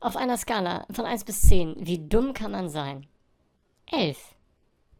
Auf einer Skala von 1 bis 10, wie dumm kann man sein? 11.